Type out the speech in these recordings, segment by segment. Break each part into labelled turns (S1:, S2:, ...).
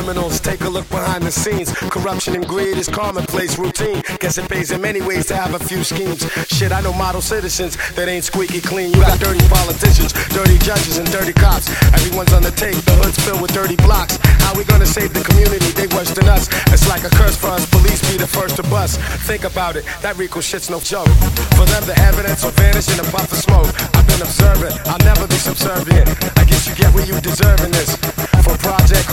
S1: Criminals. Take a look behind the scenes. Corruption and greed is commonplace routine. Guess it pays in many ways to have a few schemes. Shit, I know model citizens that ain't squeaky clean. You got dirty politicians, dirty judges, and dirty cops. Everyone's on the take. the hood's filled with dirty blocks. How we gonna save the community? They worse than us. It's like a curse for us. Police be the first to bust. Think about it, that RICO shit's no joke. For them, the evidence will vanish in a puff of smoke. I've been observant, I'll never be subservient. I guess you get what you deserve in this. From project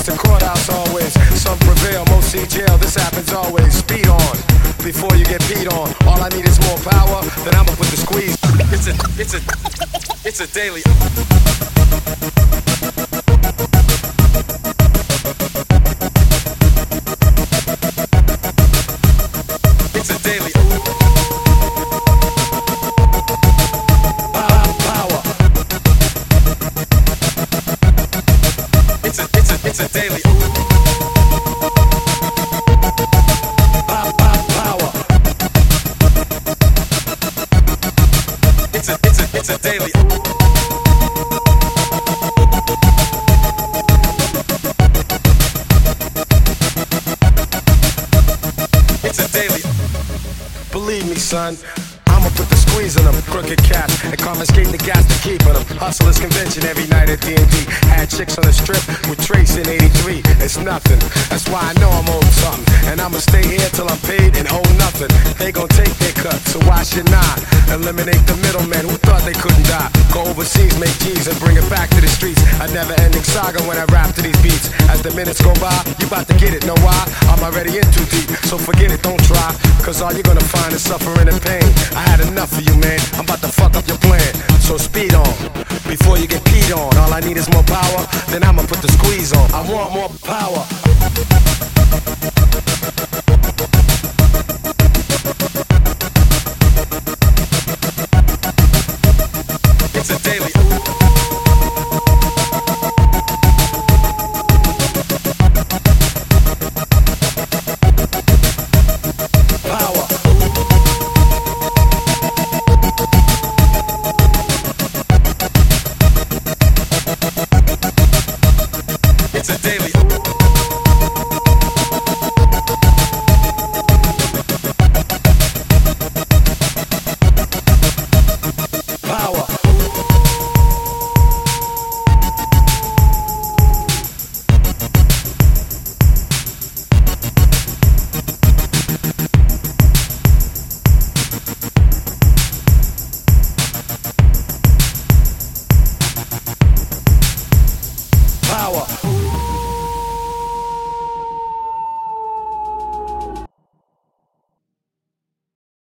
S1: hallways to courthouse always. Some prevail, most see jail. This happens always. Speed on before you get beat on. All I need is more power, then I'ma put the squeeze. It's a, it's a, it's a daily. It's a, daily. Power. It's a, it's a, it's a daily. It's a daily. Believe me, son. On them crooked cats and confiscate the gas to keep them. Hustlers convention every night at D&D. Had chicks on the strip with Trace in 83. It's nothing. That's why I know I'm owed something. And I'ma stay here till I'm paid and owe nothing. They gon' take their cut, so why should not? Eliminate the middlemen who thought they couldn't die. Go overseas, make G's and bring it back to the streets. A never ending saga when I rap to these beats. As the minutes go by, you about to get it, know why? I'm already in too deep, so forget it, don't try. Cause all you're gonna find is suffering and pain. I had enough of you, man. I'm about to fuck up your plan. So speed on before you get peed on. All I need is more power, then I'ma put the squeeze on. I want more power. The daily.